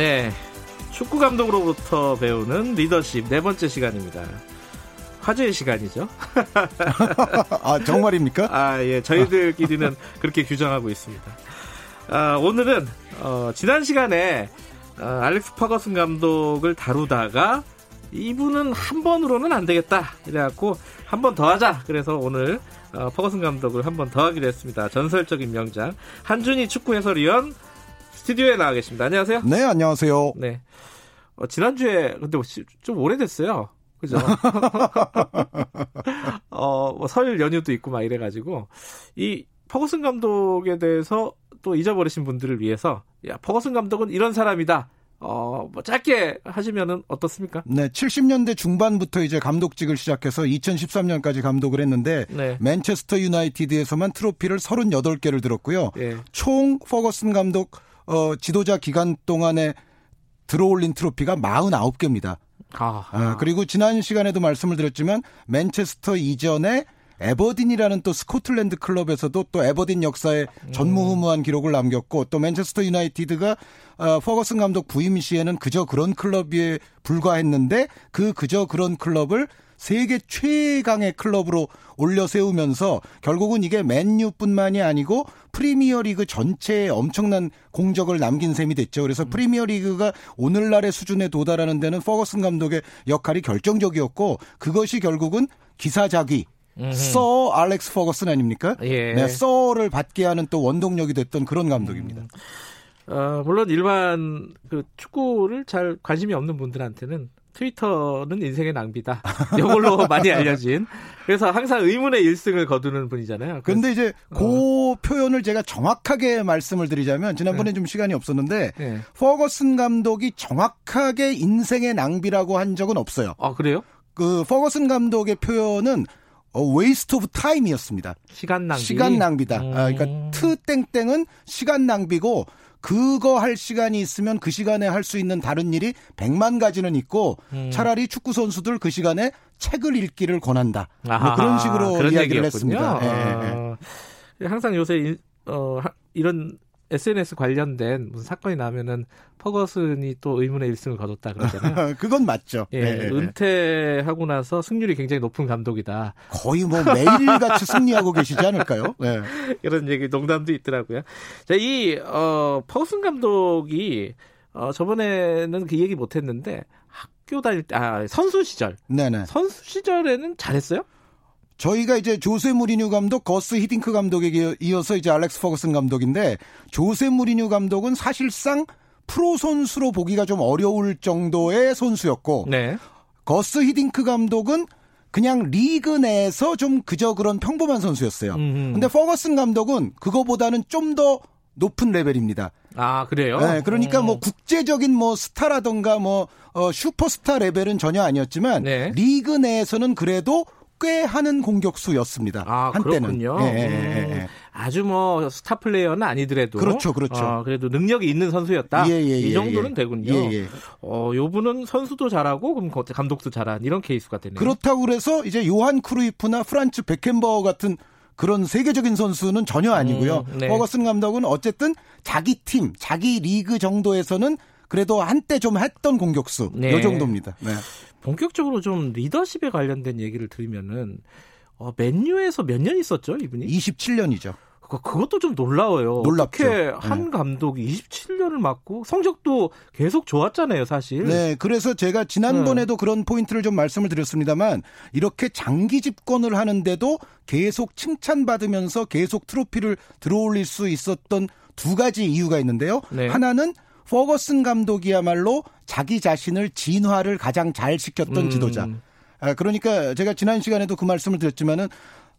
네. 축구 감독으로부터 배우는 리더십 네 번째 시간입니다. 화제의 시간이죠. 아, 정말입니까? 아, 예. 저희들끼리는 그렇게 규정하고 있습니다. 아, 오늘은, 어, 지난 시간에, 어, 알렉스 퍼거슨 감독을 다루다가, 이분은 한 번으로는 안 되겠다. 이래갖고, 한 번 더 하자. 그래서 오늘, 어, 퍼거슨 감독을 한 번 더 하기로 했습니다. 전설적인 명장. 한준희 축구 해설위원, 스튜디오에 나와 계십니다. 안녕하세요. 네, 안녕하세요. 네. 어, 지난주에, 근데 뭐좀 오래됐어요. 그죠? 어, 뭐 설 연휴도 있고 막 이래가지고, 이 퍼거슨 감독에 대해서 또 잊어버리신 분들을 위해서, 야, 퍼거슨 감독은 이런 사람이다. 어, 뭐 짧게 하시면은 어떻습니까? 네, 70년대 중반부터 이제 감독직을 시작해서 2013년까지 감독을 했는데 네. 맨체스터 유나이티드에서만 트로피를 38개를 들었고요. 네. 총 퍼거슨 감독 어, 지도자 기간 동안에 들어올린 트로피가 49개입니다. 아, 아, 그리고 지난 시간에도 말씀을 드렸지만 맨체스터 이전에 에버딘이라는 또 스코틀랜드 클럽에서도 또 에버딘 역사에 전무후무한 기록을 남겼고 또 맨체스터 유나이티드가 어, 퍼거슨 감독 부임 시에는 그저 그런 클럽에 불과했는데 그 그저 그런 클럽을 세계 최강의 클럽으로 올려 세우면서 결국은 이게 맨유뿐만이 아니고 프리미어리그 전체에 엄청난 공적을 남긴 셈이 됐죠. 그래서 음. 프리미어리그가 오늘날의 수준에 도달하는 데는 퍼거슨 감독의 역할이 결정적이었고 그것이 결국은 기사자기 서 알렉스 퍼거슨 아닙니까? 예. 네, 서를 받게 하는 또 원동력이 됐던 그런 감독입니다. 음. 어, 물론 일반 그 축구를 잘 관심이 없는 분들한테는 트위터는 인생의 낭비다. 이걸로 많이 알려진. 그래서 항상 의문의 1승을 거두는 분이잖아요. 그런데 이제 어. 그 표현을 제가 정확하게 말씀을 드리자면 지난번에 네. 좀 시간이 없었는데 네. 퍼거슨 감독이 정확하게 인생의 낭비라고 한 적은 없어요. 아 그래요? 그 퍼거슨 감독의 표현은 waste of time이었습니다. 시간 낭비. 시간 낭비다. 음. 아, 그러니까 트 땡땡은 시간 낭비고 그거 할 시간이 있으면 그 시간에 할 수 있는 다른 일이 100만 가지는 있고 음. 차라리 축구 선수들 그 시간에 책을 읽기를 권한다. 뭐 그런 식으로 그런 이야기를 얘기였군요. 했습니다. 아. 예, 예. 항상 요새 어, 이런 SNS 관련된 무슨 사건이 나면은 퍼거슨이 또 의문의 일승을 거뒀다 그러잖아요. 그건 맞죠. 예, 네. 은퇴하고 나서 승률이 굉장히 높은 감독이다. 거의 뭐 매일같이 승리하고 계시지 않을까요? 네. 이런 얘기 농담도 있더라고요. 자, 이 어, 퍼거슨 감독이 어, 저번에는 그 얘기 못 했는데 학교 다닐 때, 아 선수 시절, 네네. 선수 시절에는 잘했어요? 저희가 이제 조세 무리뉴 감독, 거스 히딩크 감독에게 이어서 이제 알렉스 퍼거슨 감독인데 조세 무리뉴 감독은 사실상 프로 선수로 보기가 좀 어려울 정도의 선수였고 네. 거스 히딩크 감독은 그냥 리그 내에서 좀 그저 그런 평범한 선수였어요. 음흠. 근데 퍼거슨 감독은 그거보다는 좀 더 높은 레벨입니다. 아, 그래요? 네, 그러니까 음. 뭐 국제적인 뭐 스타라던가 뭐 어, 슈퍼스타 레벨은 전혀 아니었지만 네. 리그 내에서는 그래도 꽤 하는 공격수였습니다. 아, 한때는. 그렇군요. 예, 예, 예, 예. 아주 뭐 스타 플레이어는 아니더라도 그렇죠, 그렇죠. 어, 그래도 능력이 있는 선수였다. 예, 예, 이 예, 정도는 되군요. 어, 요분은 선수도 잘하고 그럼 감독도 잘한 이런 케이스가 되네요. 그렇다고 그래서 이제 요한 크루이프나 프란츠 베켄바워 같은 그런 세계적인 선수는 전혀 아니고요. 음, 네. 퍼거슨 감독은 어쨌든 자기 팀, 자기 리그 정도에서는 그래도 한때 좀 했던 공격수 네. 요 정도입니다. 네. 본격적으로 좀 리더십에 관련된 얘기를 들으면은 어, 맨유에서 몇 년 있었죠, 이분이? 27년이죠. 그, 그것도 좀 놀라워요. 놀랍죠. 어떻게 한 네. 감독이 27년을 맡고 성적도 계속 좋았잖아요, 사실. 네, 그래서 제가 지난번에도 네. 그런 포인트를 좀 말씀을 드렸습니다만 이렇게 장기 집권을 하는데도 계속 칭찬받으면서 계속 트로피를 들어올릴 수 있었던 두 가지 이유가 있는데요. 네. 하나는 퍼거슨 감독이야말로 자기 자신을 진화를 가장 잘 시켰던 음. 지도자. 아, 그러니까 제가 지난 시간에도 그 말씀을 드렸지만은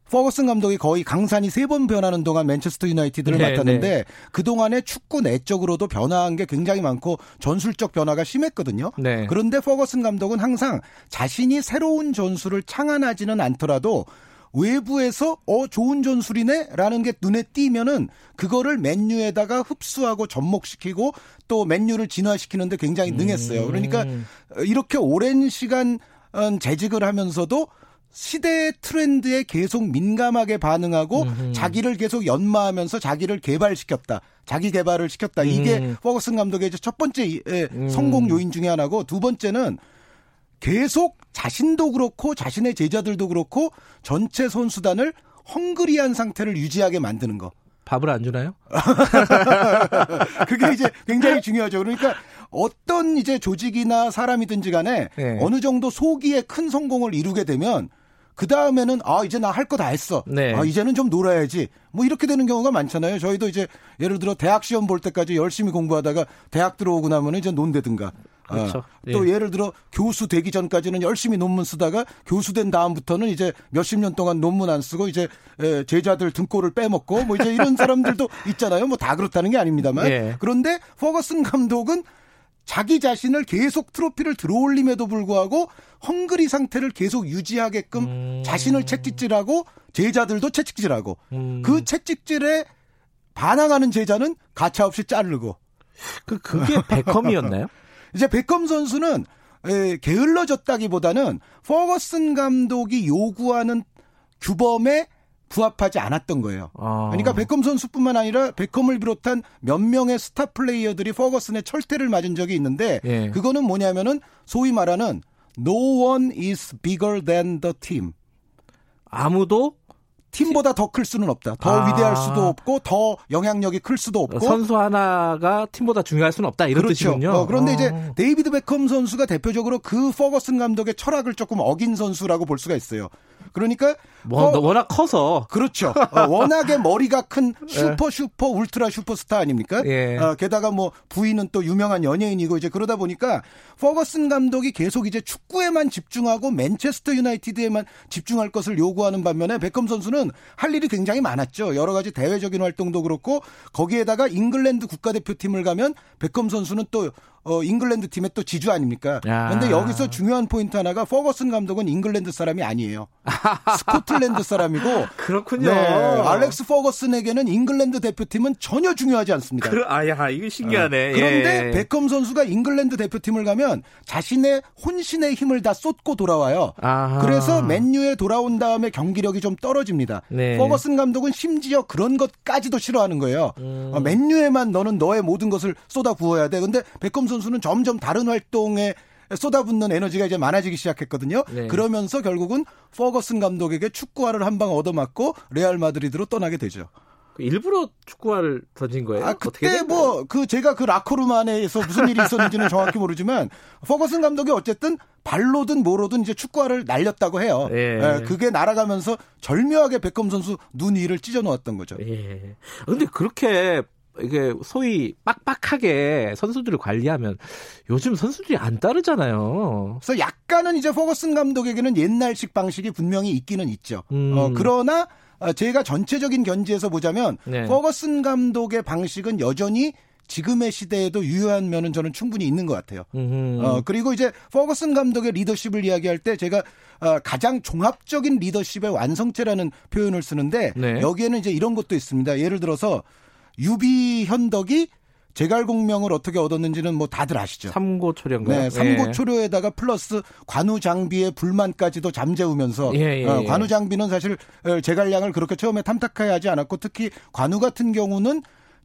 퍼거슨 감독이 거의 강산이 세 번 변하는 동안 맨체스터 유나이티드를 네, 맡았는데 네. 그동안에 축구 내적으로도 변화한 게 굉장히 많고 전술적 변화가 심했거든요. 네. 그런데 퍼거슨 감독은 항상 자신이 새로운 전술을 창안하지는 않더라도 외부에서 어 좋은 전술이네라는 게 눈에 띄면은 그거를 맨유에다가 흡수하고 접목시키고 또 맨유를 진화시키는데 굉장히 능했어요. 그러니까 음. 이렇게 오랜 시간 어, 재직을 하면서도 시대의 트렌드에 계속 민감하게 반응하고 음흠. 자기를 계속 연마하면서 자기를 개발시켰다. 자기 개발을 시켰다. 이게 음. 퍼거슨 감독의 첫 번째 음. 성공 요인 중의 하나고 두 번째는 계속 자신도 그렇고 자신의 제자들도 그렇고 전체 선수단을 헝그리한 상태를 유지하게 만드는 거. 밥을 안 주나요? 그게 이제 굉장히 중요하죠. 그러니까 어떤 이제 조직이나 사람이든지 간에 네. 어느 정도 소기에 큰 성공을 이루게 되면 그 다음에는 아 이제 나 할 거 다 했어. 네. 아 이제는 좀 놀아야지. 뭐 이렇게 되는 경우가 많잖아요. 저희도 이제 예를 들어 대학 시험 볼 때까지 열심히 공부하다가 대학 들어오고 나면 이제 논대든가. 그렇죠. 어, 또 예. 를 들어 교수 되기 전까지는 열심히 논문 쓰다가 교수 된 다음부터는 이제 몇십 년 동안 논문 안 쓰고 이제 제자들 등골을 빼먹고 뭐 이제 이런 사람들도 있잖아요. 뭐 다 그렇다는 게 아닙니다만. 예. 그런데 퍼거슨 감독은 자기 자신을 계속 트로피를 들어올림에도 불구하고 헝그리 상태를 계속 유지하게끔 음. 자신을 채찍질하고 제자들도 채찍질하고 음. 그 채찍질에 반항하는 제자는 가차없이 자르고 그 그게 베컴이었나요? 이제 베컴 선수는 에, 게을러졌다기보다는 퍼거슨 감독이 요구하는 규범에 부합하지 않았던 거예요. 아. 그러니까 베컴 선수뿐만 아니라 베컴을 비롯한 몇 명의 스타 플레이어들이 퍼거슨의 철퇴를 맞은 적이 있는데 예. 그거는 뭐냐면은 소위 말하는 no one is bigger than the team. 아무도 팀보다 더 클 수는 없다. 더 아. 위대할 수도 없고 더 영향력이 클 수도 없고 선수 하나가 팀보다 중요할 수는 없다 이런 그렇죠. 뜻이군요. 어, 그런데 어. 이제 데이비드 베컴 선수가 대표적으로 그 퍼거슨 감독의 철학을 조금 어긴 선수라고 볼 수가 있어요. 그러니까 뭐, 어, 워낙 커서 그렇죠. 어, 워낙에 머리가 큰 예. 슈퍼 슈퍼 울트라 슈퍼스타 아닙니까? 예. 어, 게다가 뭐 부인은 또 유명한 연예인이고 이제 그러다 보니까 퍼거슨 감독이 계속 이제 축구에만 집중하고 맨체스터 유나이티드에만 집중할 것을 요구하는 반면에 베컴 선수는 할 일이 굉장히 많았죠. 여러 가지 대외적인 활동도 그렇고 거기에다가 잉글랜드 국가대표팀을 가면 베컴 선수는 또 어, 잉글랜드 팀의 또 지주 아닙니까? 그런데 여기서 중요한 포인트 하나가 퍼거슨 감독은 잉글랜드 사람이 아니에요. 스코틀랜드 사람이고 그렇군요. 네, 알렉스 퍼거슨에게는 잉글랜드 대표팀은 전혀 중요하지 않습니다. 그, 아야, 이거 신기하네. 어. 그런데 예. 베컴 선수가 잉글랜드 대표팀을 가면 자신의 혼신의 힘을 다 쏟고 돌아와요. 아하. 그래서 맨유에 돌아온 다음에 경기력이 좀 떨어집니다. 네. 퍼거슨 감독은 심지어 그런 것까지도 싫어하는 거예요. 음. 어, 맨유에만 너는 너의 모든 것을 쏟아 부어야 돼. 근데 베컴 선수는 점점 다른 활동에 쏟아붓는 에너지가 이제 많아지기 시작했거든요. 네. 그러면서 결국은 퍼거슨 감독에게 축구화를 한 방 얻어맞고 레알 마드리드로 떠나게 되죠. 그 일부러 축구화를 던진 거예요? 아, 그때 뭐, 그, 제가 그 라커룸 안에서 무슨 일이 있었는지는 정확히 모르지만, 퍼거슨 감독이 어쨌든 발로든 뭐로든 이제 축구화를 날렸다고 해요. 예. 예, 그게 날아가면서 절묘하게 백검 선수 눈 위를 찢어 놓았던 거죠. 예. 근데 그렇게 이게 소위 빡빡하게 선수들을 관리하면 요즘 선수들이 안 따르잖아요. 그래서 약간은 이제 포거슨 감독에게는 옛날식 방식이 분명히 있기는 있죠. 음. 어, 그러나 어, 제가 전체적인 견지에서 보자면 네. 포거슨 감독의 방식은 여전히 지금의 시대에도 유효한 면은 저는 충분히 있는 것 같아요. 어, 그리고 이제 포거슨 감독의 리더십을 이야기할 때 제가 어, 가장 종합적인 리더십의 완성체라는 표현을 쓰는데 네. 여기에는 이제 이런 것도 있습니다. 예를 들어서 유비 현덕이 제갈공명을 어떻게 얻었는지는 뭐 다들 아시죠. 삼고 초려인가요? 네, 삼고초려에다가 플러스 관우 장비의 불만까지도 잠재우면서 예, 예, 어, 예. 관우 장비는 사실 어, 제갈량을 그렇게 처음에 탐탁하지 않았고 특히 관우 같은 경우는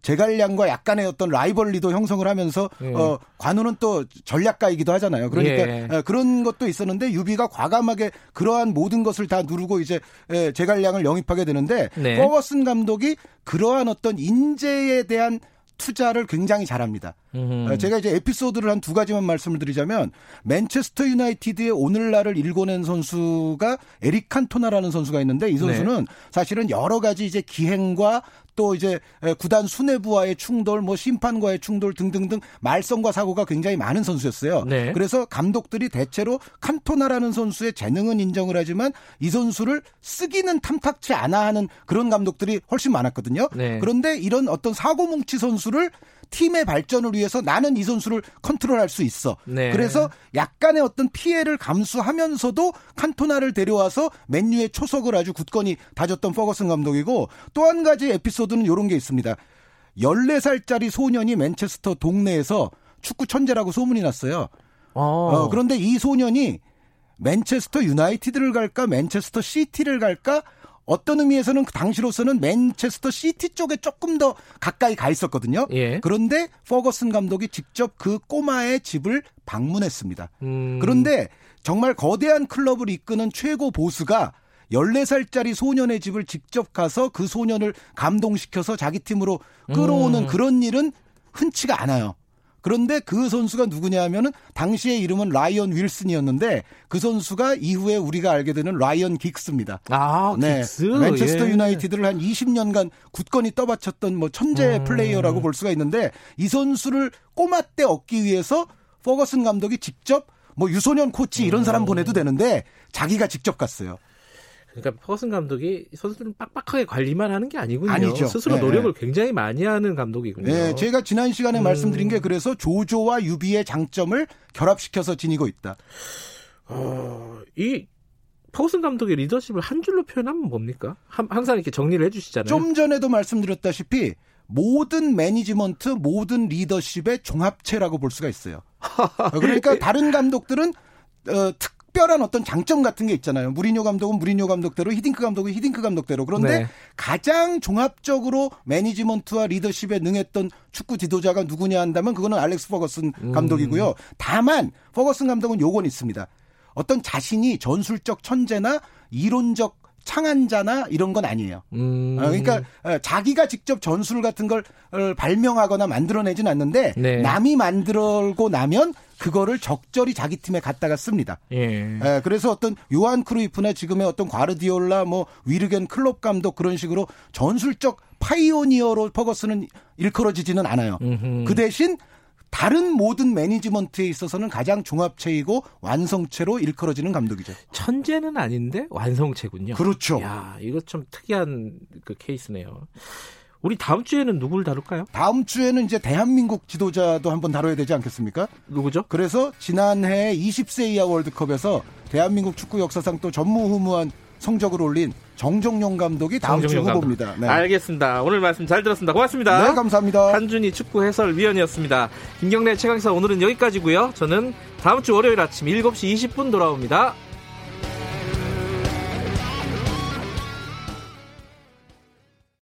제갈량과 약간의 어떤 rivalry도 형성을 하면서 예. 어 관우는 또 전략가이기도 하잖아요. 그러니까 예. 어, 그런 것도 있었는데 유비가 과감하게 그러한 모든 것을 다 누르고 이제 예, 제갈량을 영입하게 되는데 네. 퍼거슨 감독이 그러한 어떤 인재에 대한 투자를 굉장히 잘합니다. 음흠. 제가 이제 에피소드를 한 두 가지만 말씀을 드리자면 맨체스터 유나이티드의 오늘날을 일궈낸 선수가 에릭 칸토나라는 선수가 있는데 이 선수는 네. 사실은 여러 가지 이제 기행과 또 이제 구단 수뇌부와의 충돌, 뭐 심판과의 충돌 등등등 말썽과 사고가 굉장히 많은 선수였어요. 네. 그래서 감독들이 대체로 칸토나라는 선수의 재능은 인정을 하지만 이 선수를 쓰기는 탐탁치 않아 하는 그런 감독들이 훨씬 많았거든요. 네. 그런데 이런 어떤 사고뭉치 선수를 팀의 발전을 위해서 나는 이 선수를 컨트롤할 수 있어. 네. 그래서 약간의 어떤 피해를 감수하면서도 칸토나를 데려와서 맨유의 초석을 아주 굳건히 다졌던 퍼거슨 감독이고 또 한 가지 에피소드는 이런 게 있습니다. 14살짜리 소년이 맨체스터 동네에서 축구 천재라고 소문이 났어요. 어. 어, 그런데 이 소년이 맨체스터 유나이티드를 갈까 맨체스터 시티를 갈까 어떤 의미에서는 그 당시로서는 맨체스터 시티 쪽에 조금 더 가까이 가 있었거든요. 예. 그런데 퍼거슨 감독이 직접 그 꼬마의 집을 방문했습니다. 음. 그런데 정말 거대한 클럽을 이끄는 최고 보스가 14살짜리 소년의 집을 직접 가서 그 소년을 감동시켜서 자기 팀으로 끌어오는 음. 그런 일은 흔치가 않아요. 그런데 그 선수가 누구냐 하면은 당시의 이름은 라이언 윌슨이었는데 그 선수가 이후에 우리가 알게 되는 라이언 긱스입니다. 아, 네. 긱스. 맨체스터 예. 유나이티드를 한 20년간 굳건히 떠받쳤던 뭐 천재 음. 플레이어라고 볼 수가 있는데 이 선수를 꼬마 때 얻기 위해서 퍼거슨 감독이 직접 뭐 유소년 코치 이런 사람 음. 보내도 되는데 자기가 직접 갔어요. 그러니까 퍼거슨 감독이 선수들은 빡빡하게 관리만 하는 게 아니군요. 아니죠. 스스로 네. 노력을 굉장히 많이 하는 감독이군요. 네, 제가 지난 시간에 음. 말씀드린 게 그래서 조조와 유비의 장점을 결합시켜서 지니고 있다. 어, 이 퍼거슨 감독의 리더십을 한 줄로 표현하면 뭡니까? 항상 이렇게 정리를 해주시잖아요. 좀 전에도 말씀드렸다시피 모든 매니지먼트, 모든 리더십의 종합체라고 볼 수가 있어요. 그러니까 다른 감독들은 어, 특 특별한 어떤 장점 같은 게 있잖아요. 무리뉴 감독은 무리뉴 감독대로, 히딩크 감독은 히딩크 감독대로. 그런데 네. 가장 종합적으로 매니지먼트와 리더십에 능했던 축구 지도자가 누구냐 한다면 그거는 알렉스 퍼거슨 음. 감독이고요. 다만 퍼거슨 감독은 요건 있습니다. 어떤 자신이 전술적 천재나 이론적 창안자나 이런 건 아니에요. 음. 어, 그러니까 어, 자기가 직접 전술 같은 걸 어, 발명하거나 만들어내진 않는데 네. 남이 만들고 나면 그거를 적절히 자기 팀에 갖다가 씁니다. 예. 예. 그래서 어떤 요한 크루이프나 지금의 어떤 과르디올라 뭐 위르겐 클롭 감독 그런 식으로 전술적 pioneer로 퍼거슨은 일컬어지지는 않아요. 음흠. 그 대신 다른 모든 매니지먼트에 있어서는 가장 종합체이고 완성체로 일컬어지는 감독이죠. 천재는 아닌데 완성체군요. 그렇죠. 야, 이거 좀 특이한 그 케이스네요. 우리 다음 주에는 누구를 다룰까요? 다음 주에는 이제 대한민국 지도자도 한번 다뤄야 되지 않겠습니까? 누구죠? 그래서 지난해 20세 이하 월드컵에서 대한민국 축구 역사상 또 전무후무한 성적을 올린 정종용 감독이 다음 주 후보입니다. 네. 알겠습니다. 오늘 말씀 잘 들었습니다. 고맙습니다. 네, 감사합니다. 한준희 축구 해설위원이었습니다. 김경래 최강사 오늘은 여기까지고요. 저는 다음 주 월요일 아침 7시 20분 돌아옵니다.